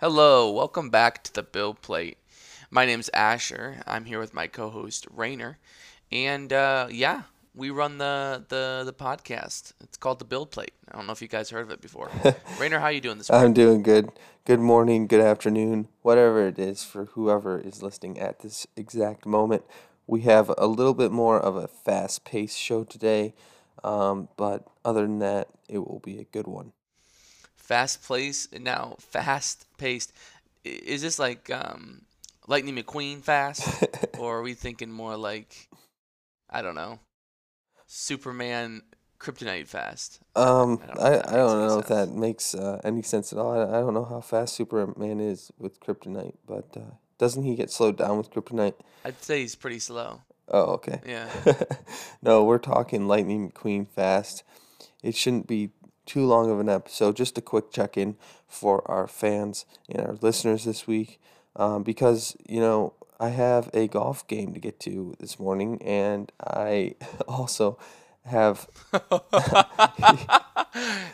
Hello, welcome back to the Build Plate. My name's Asher. I'm here with my co-host Rainer, and uh, yeah, we run the, the the podcast. It's called the Build Plate. I don't know if you guys heard of it before. Rainer, how you doing this morning? I'm doing good. Good morning, good afternoon, whatever it is for whoever is listening at this exact moment. We have a little bit more of a fast paced show today, um, but other than that, it will be a good one. Fast place now, fast paced. Is this like um, Lightning McQueen fast, or are we thinking more like I don't know, Superman Kryptonite fast? Um, I don't know I, if that I makes don't any know if that sense. makes uh, any sense at all. I, I don't know how fast Superman is with kryptonite, but uh, doesn't he get slowed down with kryptonite? I'd say he's pretty slow. Oh, okay. Yeah. no, we're talking Lightning McQueen fast. It shouldn't be too long of an episode. Just a quick check in for our fans and our listeners this week. Um, because, you know, I have a golf game to get to this morning, and I also have.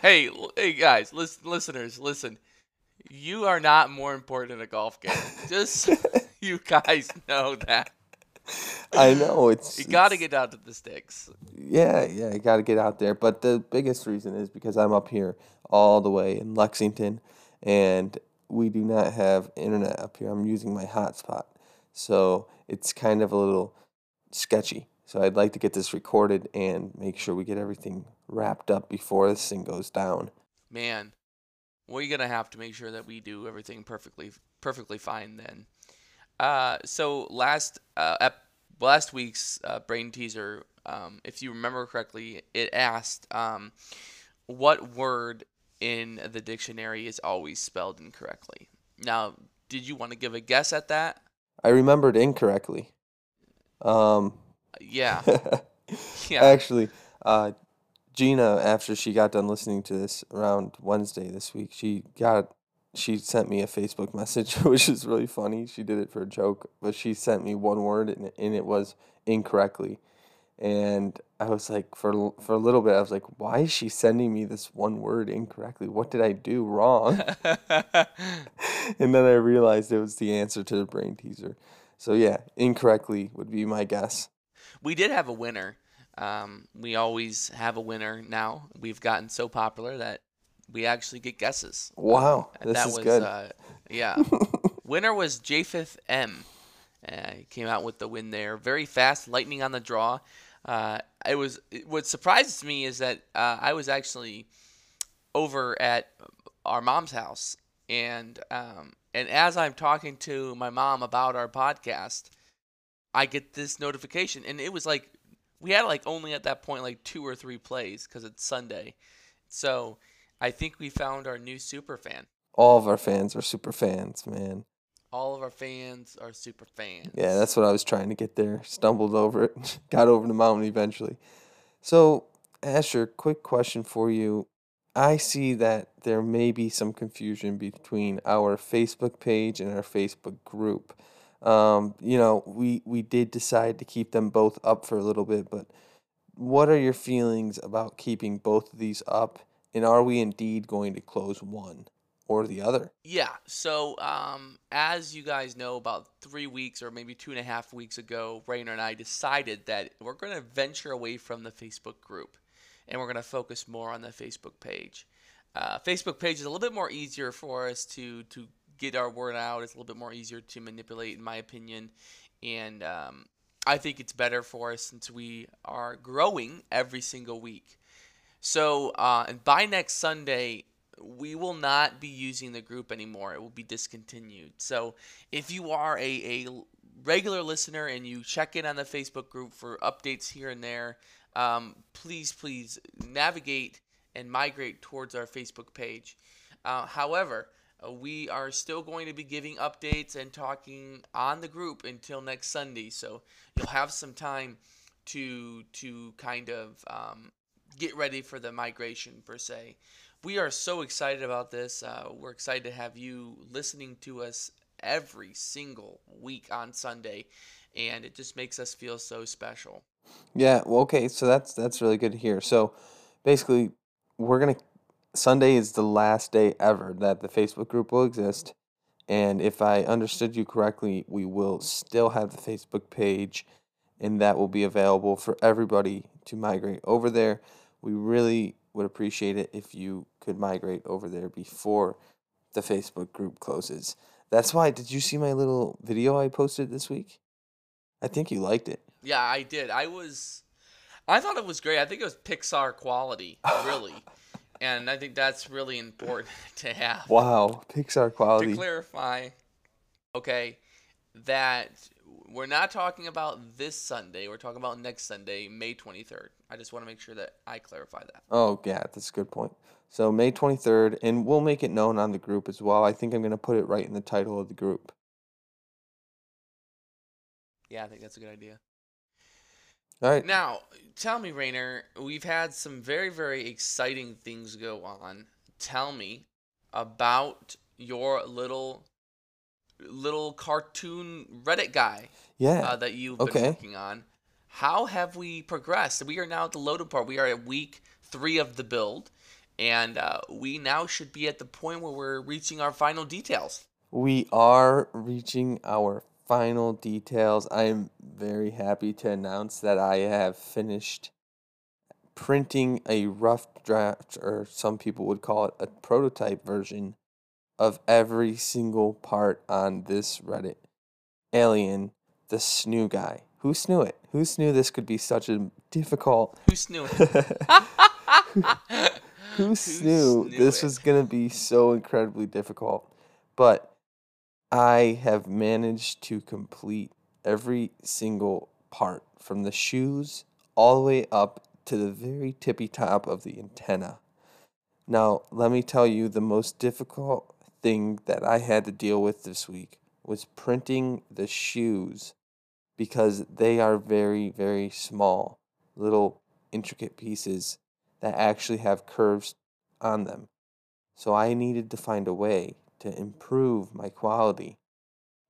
hey, hey guys, listen, listeners, listen. You are not more important in a golf game. Just you guys know that. I know it's. You got to get down to the sticks. Yeah, yeah, I got to get out there. But the biggest reason is because I'm up here all the way in Lexington and we do not have internet up here. I'm using my hotspot. So it's kind of a little sketchy. So I'd like to get this recorded and make sure we get everything wrapped up before this thing goes down. Man, we're gonna have to make sure that we do everything perfectly, perfectly fine then. Uh, so last uh, ep- last week's uh, brain teaser, um, if you remember correctly, it asked um, what word in the dictionary is always spelled incorrectly. Now, did you want to give a guess at that? I remembered incorrectly. Um, Yeah, yeah. Actually, uh, Gina, after she got done listening to this around Wednesday this week, she got she sent me a Facebook message, which is really funny. She did it for a joke, but she sent me one word and it, and it was incorrectly, and I was like, for for a little bit, I was like, why is she sending me this one word incorrectly? What did I do wrong? and then I realized it was the answer to the brain teaser. So yeah, incorrectly would be my guess. we did have a winner. Um, we always have a winner now. We've gotten so popular that we actually get guesses. Wow, And this that is was, good. Uh, yeah. Winner was Japheth M. Uh, he came out with the win there. Very fast, lightning on the draw. Uh, it was what surprises me is that uh, I was actually over at our mom's house, and um, and as I'm talking to my mom about our podcast, I get this notification, and it was like we had like only at that point like two or three plays because it's Sunday, so I think we found our new super fan. All of our fans are super fans, man. All of our fans are super fans. Yeah, that's what I was trying to get there. Stumbled over it, got over the mountain eventually. So, Asher, quick question for you. I see that there may be some confusion between our Facebook page and our Facebook group. Um, you know, we we did decide to keep them both up for a little bit, but what are your feelings about keeping both of these up? And are we indeed going to close one or the other? Yeah. So, um, as you guys know, about three weeks or maybe two and a half weeks ago, Rainer and I decided that we're going to venture away from the Facebook group and we're going to focus more on the Facebook page. Uh, Facebook page is a little bit more easier for us to, to get our word out. It's a little bit more easier to manipulate, in my opinion. And um, I think it's better for us since we are growing every single week. So, uh, by next Sunday, we will not be using the group anymore. It will be discontinued. So, if you are a, a regular listener and you check in on the Facebook group for updates here and there, um, please, please navigate and migrate towards our Facebook page. Uh, however, uh, we are still going to be giving updates and talking on the group until next Sunday. So, you'll have some time to to kind of um, get ready for the migration per se. We are so excited about this. Uh, we're excited to have you listening to us every single week on Sunday, and it just makes us feel so special. Yeah, well, okay, so that's that's really good to hear. So basically, we're gonna Sunday is the last day ever that the Facebook group will exist, And if I understood you correctly, we will still have the Facebook page, and that will be available for everybody to migrate over there. We really would appreciate it if you could migrate over there before the Facebook group closes. That's why, did you see my little video I posted this week? I think you liked it. Yeah, I did. I was, I thought it was great. I think it was Pixar quality, really, and I think that's really important to have. Wow, Pixar quality. To clarify, okay, that we're not talking about this Sunday. We're talking about next Sunday, May 23rd. I just want to make sure that I clarify that. Oh, yeah, that's a good point. So, May 23rd, and we'll make it known on the group as well. I think I'm going to put it right in the title of the group. Yeah, I think that's a good idea. All right. Now, tell me, Rainer, we've had some very, very exciting things go on. Tell me about your little little cartoon Reddit guy Yeah. uh, that you've been okay. working on. How have we progressed? We are now at the loaded part. We are at week three of the build, and uh, we now should be at the point where we're reaching our final details. We are reaching our final details. I am very happy to announce that I have finished printing a rough draft, or some people would call it a prototype version, of every single part on this Reddit. Alien, the snoo guy. Who snoo it? Who snoo this could be such a difficult. Who snoo it? Who Who snoo snoo this it? was going to be so incredibly difficult? But I have managed to complete every single part from the shoes all the way up to the very tippy top of the antenna. Now, let me tell you the most difficult thing that I had to deal with this week was printing the shoes because they are very, very small, little intricate pieces that actually have curves on them. So I needed to find a way to improve my quality.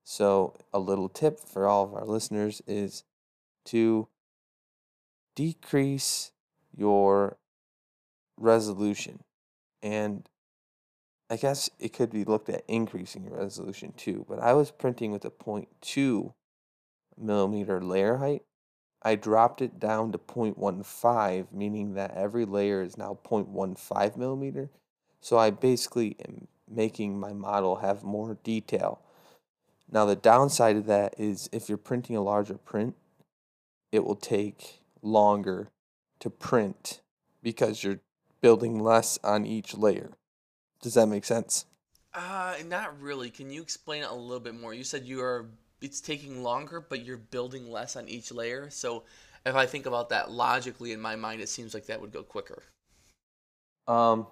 So, a little tip for all of our listeners is to decrease your resolution. And I guess it could be looked at increasing your resolution too, but I was printing with a 0.2 millimeter layer height. I dropped it down to 0.15, meaning that every layer is now 0.15 millimeter. So I basically am making my model have more detail. Now, the downside of that is if you're printing a larger print, it will take longer to print because you're building less on each layer. Does that make sense? Uh, not really. Can you explain it a little bit more? You said you are it's taking longer, but you're building less on each layer. So if I think about that logically in my mind, it seems like that would go quicker. Um,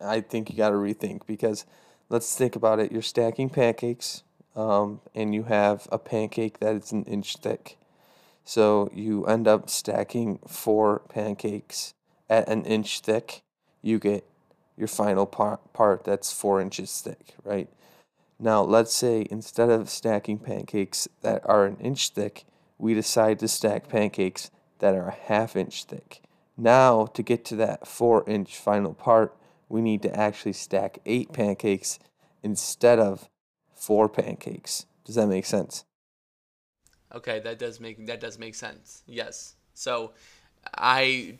I think you got to rethink because let's think about it. You're stacking pancakes, um, and you have a pancake that is an inch thick. So you end up stacking four pancakes at an inch thick. You get your final part, that's four inches thick, right? Now, let's say instead of stacking pancakes that are an inch thick, we decide to stack pancakes that are a half inch thick. Now, to get to that four inch final part, we need to actually stack eight pancakes instead of four pancakes. Does that make sense? Okay, that does make that does make sense. Yes. So I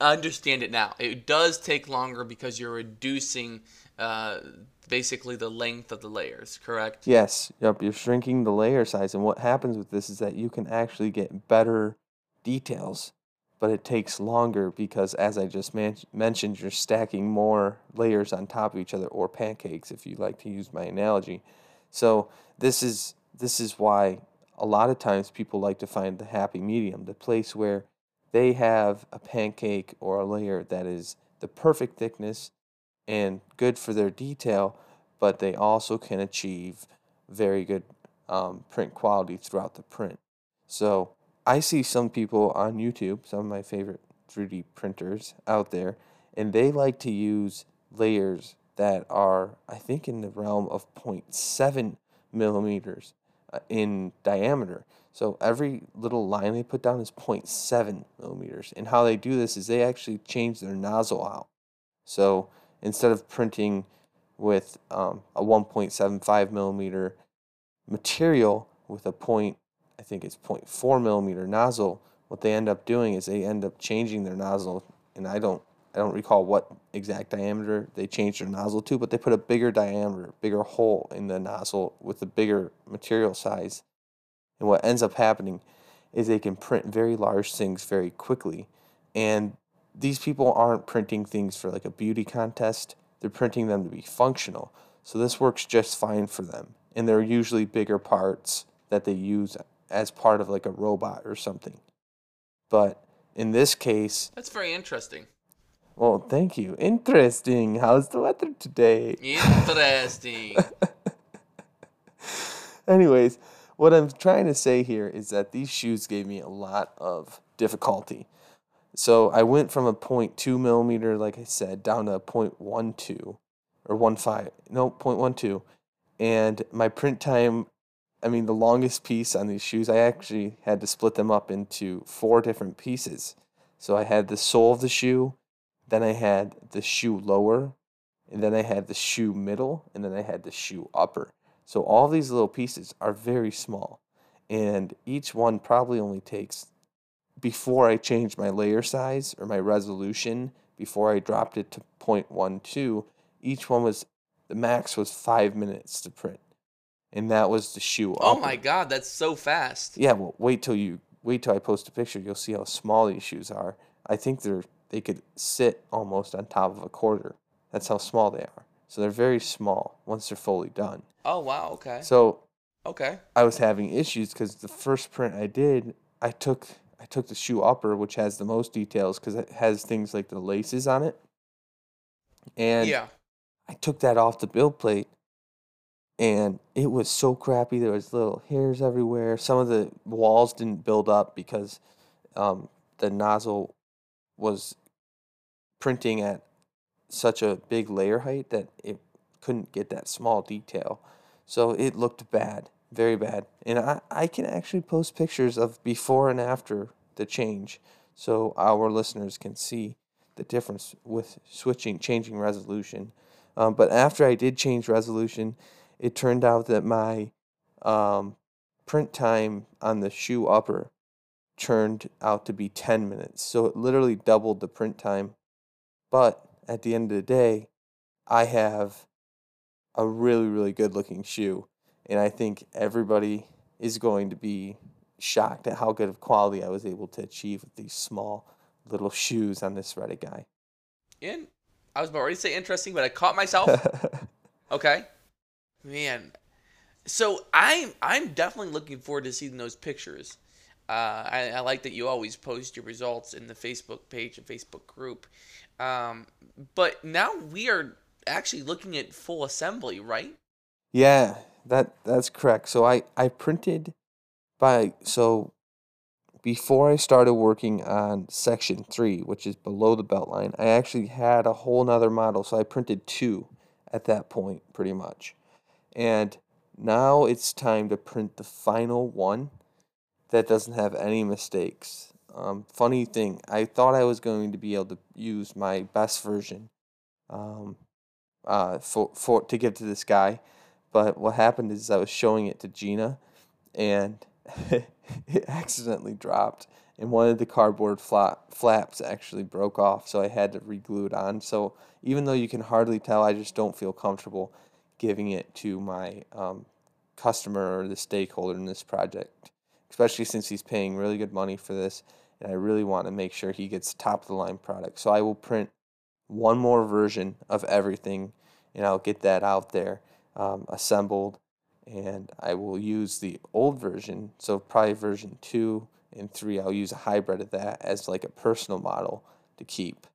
understand it now. It does take longer because you're reducing uh, basically the length of the layers, correct? Yes, yep, you're shrinking the layer size. And what happens with this is that you can actually get better details, but it takes longer because, as I just man- mentioned, you're stacking more layers on top of each other, or pancakes, if you like to use my analogy. So this is this is why a lot of times people like to find the happy medium, the place where they have a pancake or a layer that is the perfect thickness and good for their detail, but they also can achieve very good um, print quality throughout the print. So I see some people on YouTube, some of my favorite 3D printers out there, and they like to use layers that are, I think, in the realm of 0.7 millimeters uh, in diameter. So every little line they put down is 0.7 millimeters. And how they do this is they actually change their nozzle out. So instead of printing with um, a 1.75 millimeter material with a point, I think it's 0.4 millimeter nozzle, what they end up doing is they end up changing their nozzle, and I don't I don't recall what exact diameter they changed their nozzle to, but they put a bigger diameter, bigger hole in the nozzle with a bigger material size. And what ends up happening is they can print very large things very quickly. And these people aren't printing things for like a beauty contest, they're printing them to be functional. So this works just fine for them. And they're usually bigger parts that they use as part of like a robot or something. But in this case, That's very interesting. well, thank you. Interesting. How's the weather today? Interesting. Anyways, what I'm trying to say here is that these shoes gave me a lot of difficulty. So I went from a 0.2 millimeter, like I said, down to a 0.12 or 15, no, 0.12. And my print time, I mean, the longest piece on these shoes, I actually had to split them up into four different pieces. So I had the sole of the shoe, then I had the shoe lower, and then I had the shoe middle, and then I had the shoe upper. So all these little pieces are very small, and each one probably only takes before I changed my layer size or my resolution, before I dropped it to 0.12, each one was the max was five minutes to print. And that was the shoe. oh my god, that's so fast. Yeah, well, wait till you wait till I post a picture. You'll see how small these shoes are. I think they're they could sit almost on top of a quarter. That's how small they are. So they're very small once they're fully done. Oh wow, okay. So Okay. I was having issues because the first print I did, I took I took the shoe upper, which has the most details because it has things like the laces on it, and yeah. I took that off the build plate, and it was so crappy. There was little hairs everywhere. Some of the walls didn't build up because um, the nozzle was printing at such a big layer height that it couldn't get that small detail. So it looked bad, very bad. And I, I can actually post pictures of before and after the change so our listeners can see the difference with switching, changing resolution. Um, but after I did change resolution, it turned out that my um, print time on the shoe upper turned out to be 10 minutes. So it literally doubled the print time. But at the end of the day, I have a really, really good looking shoe. And I think everybody is going to be shocked at how good of quality I was able to achieve with these small little shoes on this Reddit guy. And I was about ready to say interesting, but I caught myself. Okay. Man. So I'm I'm definitely looking forward to seeing those pictures. Uh, I, I like that you always post your results in the Facebook page and Facebook group. Um, but now we are actually looking at full assembly, right? Yeah, that that's correct. So I I printed by so before I started working on section three, which is below the belt line, I actually had a whole nother model. So I printed two at that point, pretty much. And now it's time to print the final one that doesn't have any mistakes. Um, funny thing, I thought I was going to be able to use my best version um, uh, for, for to give to this guy, but what happened is I was showing it to Gina, and it accidentally dropped, and one of the cardboard flap, flaps actually broke off, so I had to reglue it on. So even though you can hardly tell, I just don't feel comfortable giving it to my um, customer or the stakeholder in this project, especially since he's paying really good money for this, and I really want to make sure he gets top of the line product. So I will print one more version of everything, and I'll get that out there um, assembled and I will use the old version, so probably version two and three. I'll use a hybrid of that as like a personal model to keep.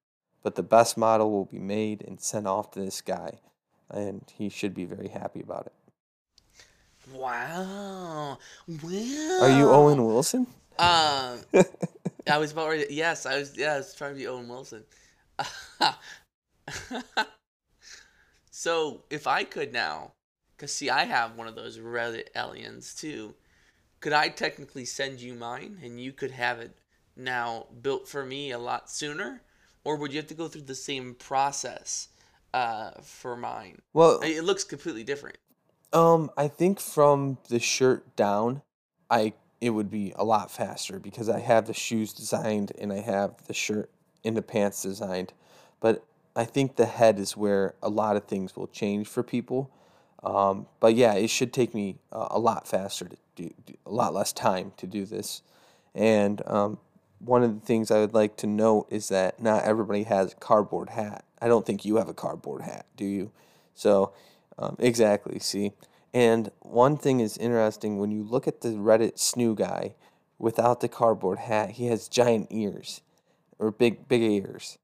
But the best model will be made and sent off to this guy, and he should be very happy about it. Wow. Wow. Are you Owen Wilson? Um, I was about ready. yes, I was. Yeah, I was trying to be Owen Wilson. so if I could now, because see, I have one of those Reddit aliens too. Could I technically send you mine, and you could have it now built for me a lot sooner, or would you have to go through the same process uh, for mine. Well, it looks completely different. Um, I think from the shirt down, I it would be a lot faster because I have the shoes designed and I have the shirt and the pants designed. But I think the head is where a lot of things will change for people. Um, but yeah, it should take me uh, a lot faster to do, do, a lot less time to do this. And um, one of the things I would like to note is that not everybody has a cardboard hat. I don't think you have a cardboard hat, do you? So, um, exactly. See, and one thing is interesting when you look at the Reddit snoo guy without the cardboard hat, he has giant ears or big big ears.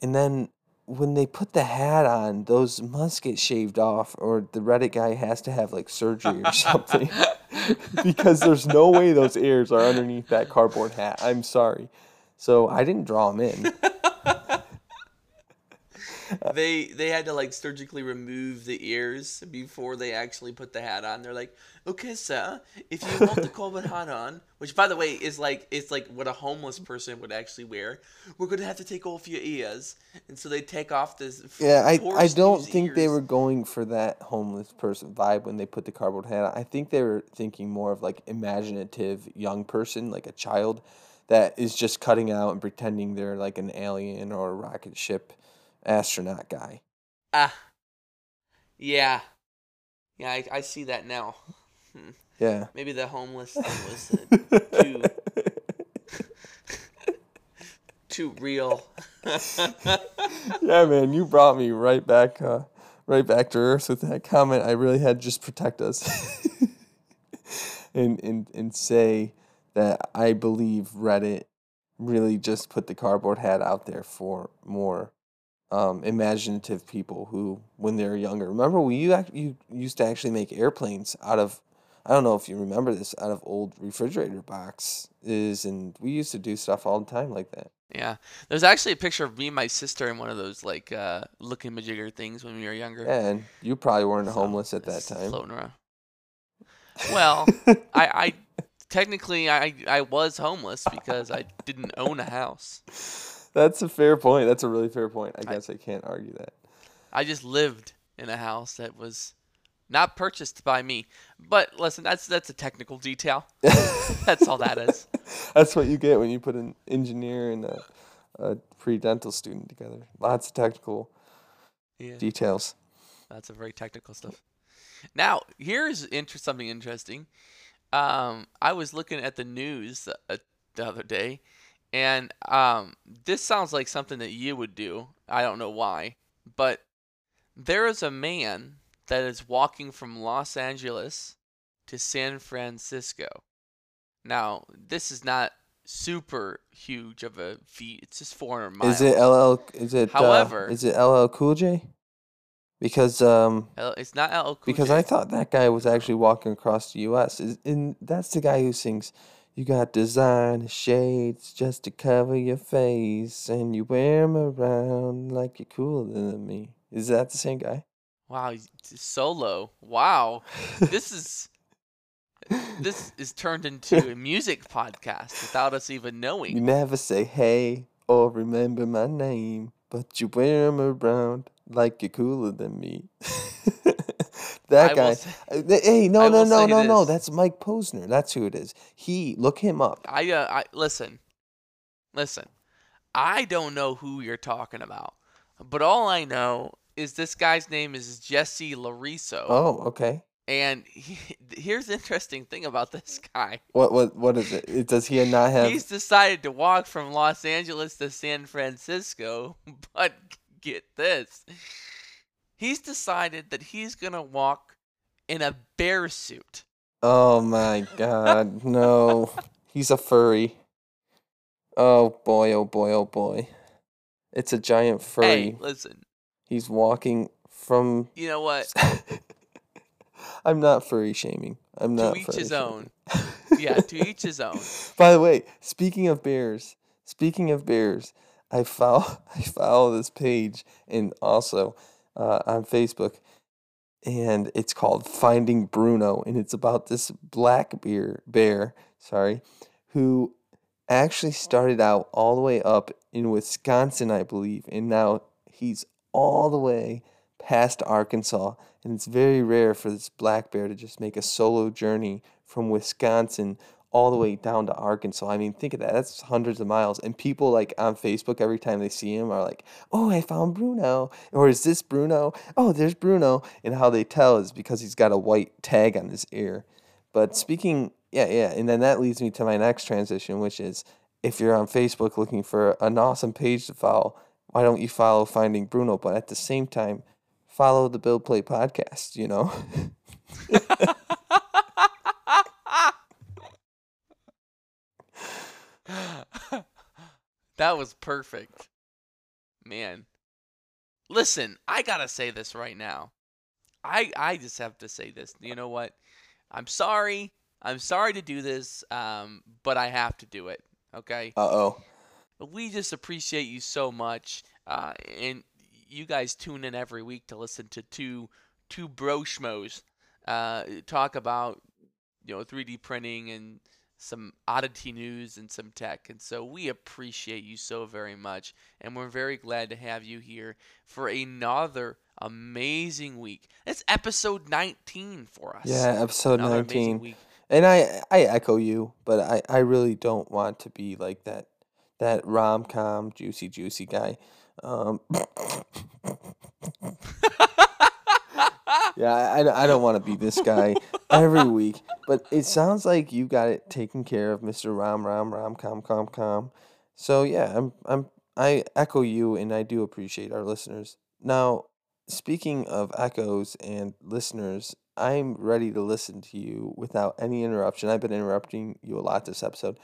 And then when they put the hat on, those must get shaved off or the Reddit guy has to have like surgery or something. because there's no way those ears are underneath that cardboard hat. I'm sorry. So I didn't draw them in. they they had to like surgically remove the ears before they actually put the hat on. They're like, okay, sir, if you want the carbon hat on, which by the way is like it's like what a homeless person would actually wear, we're gonna have to take off your ears, and so they take off this. Yeah, I I don't think ears. they were going for that homeless person vibe when they put the cardboard hat on. I think they were thinking more of like imaginative young person, like a child. That is just cutting out and pretending they're like an alien or a rocket ship astronaut guy. Ah. Yeah. Yeah, I, I see that now. Hmm. Yeah. Maybe the homeless thing was uh, too too real. yeah, man, you brought me right back uh, right back to earth with that comment. I really had to just protect us. and and and say that I believe Reddit really just put the cardboard hat out there for more um, imaginative people who, when they were younger, remember we you, you used to actually make airplanes out of. I don't know if you remember this out of old refrigerator boxes, and we used to do stuff all the time like that. Yeah, there's actually a picture of me and my sister in one of those like uh, looking majigger things when we were younger. And you probably weren't so, homeless at that time. Floating around. Well, I, I technically I I was homeless because I didn't own a house. That's a fair point. That's a really fair point. I guess I, I can't argue that. I just lived in a house that was not purchased by me. But listen, that's that's a technical detail. that's all that is. That's what you get when you put an engineer and a, a pre-dental student together. Lots of technical yeah. details. That's a very technical stuff. Now, here's inter- something interesting. Um, I was looking at the news uh, the other day, and um, this sounds like something that you would do. I don't know why, but there is a man that is walking from Los Angeles to San Francisco. Now, this is not super huge of a feat. It's just 400 miles. Is it LL? Is it? Uh, However, uh, is it LL Cool J? Because um, it's not LL Cool Because J. I thought that guy was actually walking across the U.S. Is and that's the guy who sings. You got designer shades just to cover your face, and you wear them around like you're cooler than me. Is that the same guy? Wow, solo. Wow, this is this is turned into a music podcast without us even knowing. You never say hey or remember my name, but you wear them around like you're cooler than me. that I guy. Say, uh, hey, no, no, no, no, no. That's Mike Posner. That's who it is. He look him up. I, uh, I listen, listen. I don't know who you're talking about, but all I know is this guy's name is Jesse Larios. Oh, okay. And he, here's the interesting thing about this guy. What what what is it? Does he not have? He's decided to walk from Los Angeles to San Francisco, but get this. He's decided that he's going to walk in a bear suit. Oh my god, no. He's a furry. Oh boy, oh boy, oh boy. It's a giant furry. Hey, listen. He's walking from You know what? I'm not furry shaming. I'm not To each his own. yeah, to each his own. By the way, speaking of bears, speaking of bears, I follow I follow this page and also uh, on Facebook, and it's called Finding Bruno, and it's about this black bear bear, sorry, who actually started out all the way up in Wisconsin, I believe, and now he's all the way past Arkansas. And it's very rare for this black bear to just make a solo journey from Wisconsin all the way down to Arkansas. I mean, think of that. That's hundreds of miles. And people like on Facebook every time they see him are like, "Oh, I found Bruno." Or is this Bruno? Oh, there's Bruno. And how they tell is because he's got a white tag on his ear. But speaking, yeah, yeah, and then that leads me to my next transition, which is if you're on Facebook looking for an awesome page to follow, why don't you follow Finding Bruno? But at the same time, follow the Build Plate podcast, you know? that was perfect. Man. Listen, I got to say this right now. I I just have to say this. You know what? I'm sorry. I'm sorry to do this, um, but I have to do it. Okay. Uh oh. We just appreciate you so much, uh, and you guys tune in every week to listen to two two bro schmoes uh, talk about you know 3D printing and some oddity news and some tech. And so we appreciate you so very much, and we're very glad to have you here for another amazing week. It's episode 19 for us. Yeah, episode Another 19. And I I echo you, but I I really don't want to be like that that rom com juicy juicy guy. Um, yeah, I, I- don't want to be this guy every week. But it sounds like you got it taken care of, Mister Rom Rom Rom Com Com Com. So yeah, I'm I'm I echo you, and I do appreciate our listeners. Now, speaking of echoes and listeners, I'm ready to listen to you without any interruption. I've been interrupting you a lot this episode.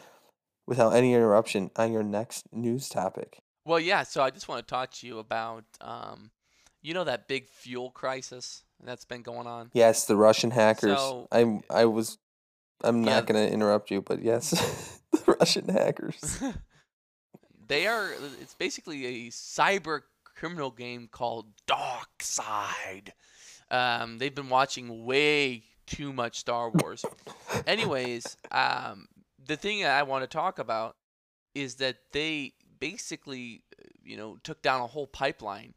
Without any interruption on your next news topic. Well, yeah, so I just want to talk to you about, um, you know, that big fuel crisis that's been going on. Yes, the Russian hackers. So- I'm I was I'm Yeah. not gonna interrupt you, but yes, the Russian hackers. they are. It's basically a cyber criminal game called Darkside. Um, they've been watching way too much Star Wars. Anyways, um, the thing I want to talk about is that they basically, uh, you know, took down a whole pipeline,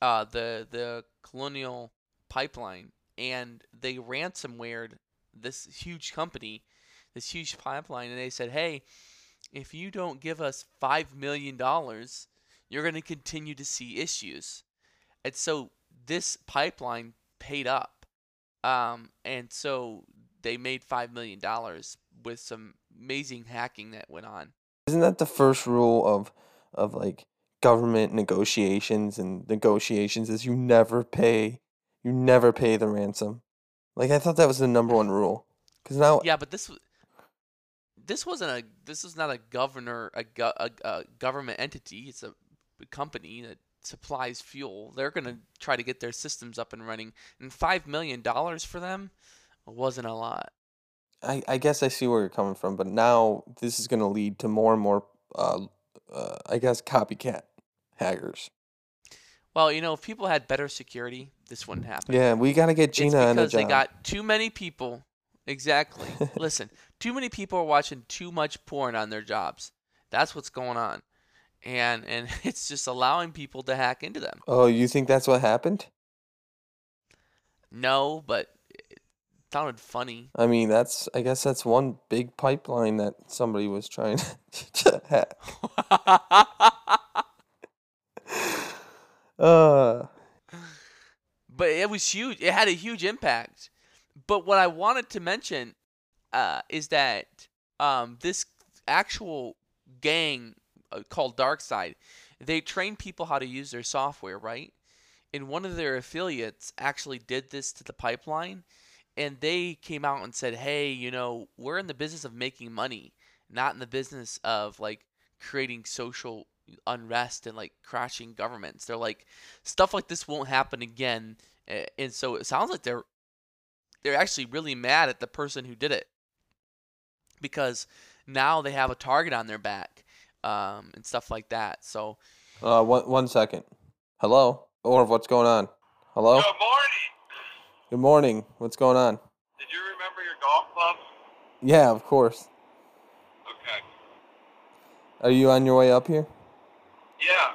uh, the the Colonial Pipeline, and they ransomwared this huge company, this huge pipeline, and they said, hey, if you don't give us five million dollars, you're going to continue to see issues. And so this pipeline paid up, um, and so they made five million dollars with some amazing hacking that went on. Isn't that the first rule of of like government negotiations and negotiations is you never pay you never pay the ransom. Like I thought that was the number one rule. Cuz now Yeah, but this w- this wasn't a this is not a governor a, go, a, a government entity. It's a company that supplies fuel. They're gonna try to get their systems up and running, and five million dollars for them wasn't a lot. I, I guess I see where you're coming from, but now this is going to lead to more and more uh, uh I guess copycat hackers. Well, you know, if people had better security, this wouldn't happen. Yeah, we got to get it's Gina a because they got too many people. Exactly. Listen, too many people are watching too much porn on their jobs. That's what's going on, and and it's just allowing people to hack into them. oh, you think that's what happened? No, but it sounded funny. I mean, that's I guess that's one big pipeline that somebody was trying to hack. Uh, but it was huge. It had a huge impact. But what I wanted to mention uh, is that um, this actual gang uh, called Darkside, they train people how to use their software, right? And one of their affiliates actually did this to the pipeline, and they came out and said, "Hey, you know, we're in the business of making money, not in the business of like creating social unrest and like crashing governments." They're like, stuff like this won't happen again. And so it sounds like they're they're actually really mad at the person who did it because now they have a target on their back um, and stuff like that. So uh, one one second. Hello, or what's going on? Hello. Good morning. Good morning. What's going on? Did you remember your golf club? Yeah, of course. Okay. Are you on your way up here? Yeah.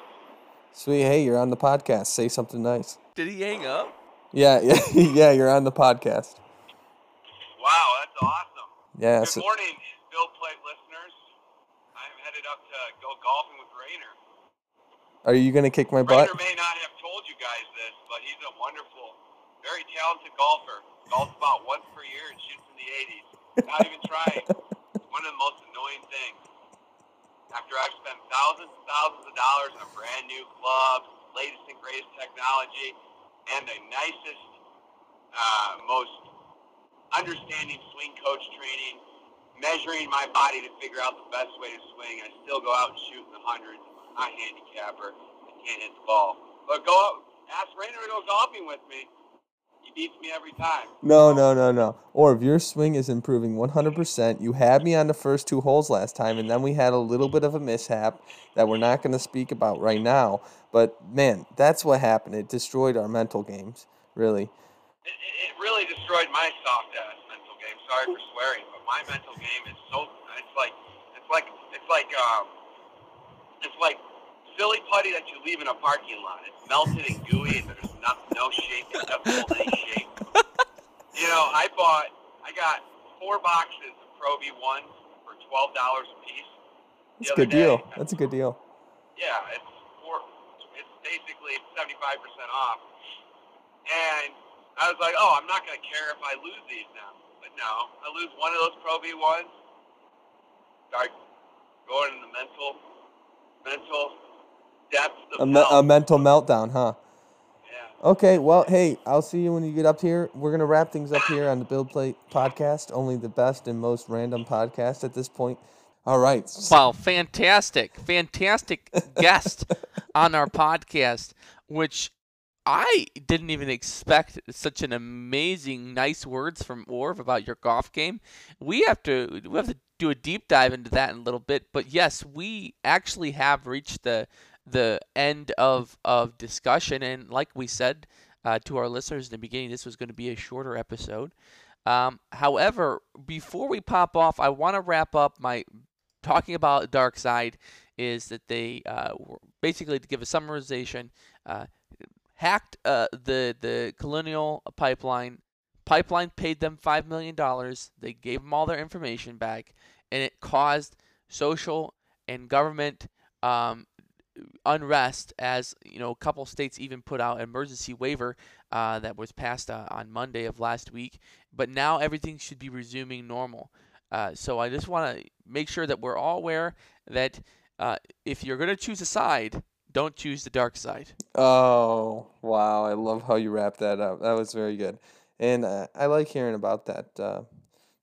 Sweet. Hey, you're on the podcast. Say something nice. Did he hang up? Yeah, yeah, yeah. You're on the podcast. Wow, that's awesome. Yeah. Good So, morning, Build Plate listeners. I'm headed up to go golfing with Rainer. are you gonna kick my butt? Rainer may not have told you guys this, but he's a wonderful, very talented golfer. Golfs about once per year and shoots in the 80s. Not even trying. One of the most annoying things. After I've spent thousands and thousands of dollars on brand new clubs, latest and greatest technology, and the nicest, uh, most understanding swing coach training, measuring my body to figure out the best way to swing, I still go out and shoot in the hundreds. I'm a handicapper. I can't hit the ball. But go out, ask Rainer to go golfing with me. Beats me every time. No, no, no, no. Or if your swing is improving 100%, you had me on the first two holes last time, and then we had a little bit of a mishap that we're not going to speak about right now. But man, that's what happened. It destroyed our mental games, really. It, it, it really destroyed my soft ass mental game. Sorry for swearing, but my mental game is so. It's like, it's like, it's like, um, it's like silly putty that you leave in a parking lot. It's melted and gooey, and there's not, no shape. It doesn't hold any shape. You know, I bought, I got four boxes of Pro V ones for twelve dollars a piece. That's a good other deal. That's a good deal. Yeah, it's four. It's basically seventy-five percent off. And I was like, oh, I'm not gonna care if I lose these now. But no, I lose one of those Pro V ones. Start going in the mental, mental depths of A, me- a mental meltdown, huh? yeah. Okay, well, hey, I'll see you when you get up here. We're going to wrap things up here on the Build Plate podcast, only the best and most random podcast at this point. All right. Wow, fantastic, fantastic guest on our podcast, which I didn't even expect such an amazing, nice words from Orv about your golf game. We have to we have to do a deep dive into that in a little bit, but yes, we actually have reached the the end of of discussion, and like we said uh, to our listeners in the beginning, this was going to be a shorter episode. Um, however, before we pop off, I want to wrap up my talking about Dark Side is that they uh, basically to give a summarization, uh, hacked uh, the the Colonial pipeline. Pipeline paid them five million dollars. They gave them all their information back, and it caused social and government um, unrest. As you know, a couple states even put out emergency waiver uh, that was passed uh, on Monday of last week. But now everything should be resuming normal. Uh, so I just want to make sure that we're all aware that uh, if you're going to choose a side, don't choose the dark side. Oh, wow. I love how you wrapped that up. That was very good. And uh, I like hearing about that, uh,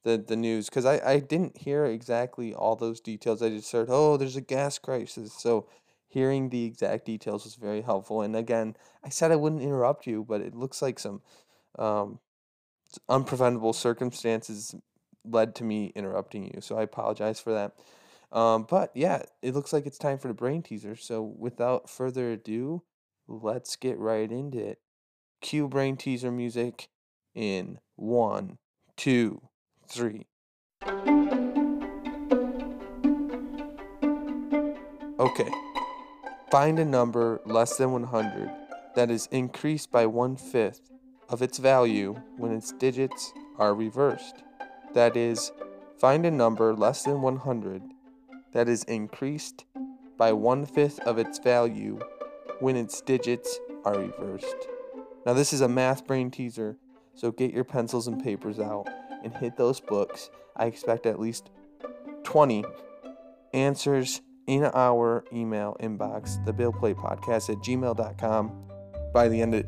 the, the news, because I, I didn't hear exactly all those details. I just heard, oh, there's a gas crisis. So hearing the exact details was very helpful. And again, I said I wouldn't interrupt you, but it looks like some um, unpreventable circumstances led to me interrupting you. So I apologize for that. Um, but yeah, it looks like it's time for the brain teaser. So without further ado, let's get right into it. Cue brain teaser music in one, two, three. Okay. Find a number less than 100 that is increased by one fifth of its value when its digits are reversed. That is, find a number less than 100 that is increased by one fifth of its value when its digits are reversed. Now, this is a math brain teaser, so get your pencils and papers out and hit those books. I expect at least 20 answers in our email inbox, the Build Plate Podcast at gmail.com by the end of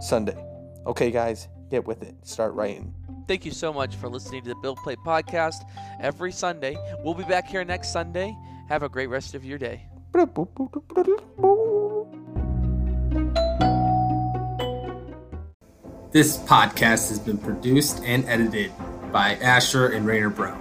Sunday. Okay, guys, get with it. Start writing. Thank you so much for listening to the Build Plate Podcast every Sunday. We'll be back here next Sunday. Have a great rest of your day. This podcast has been produced and edited by Asher and Rainer Brown.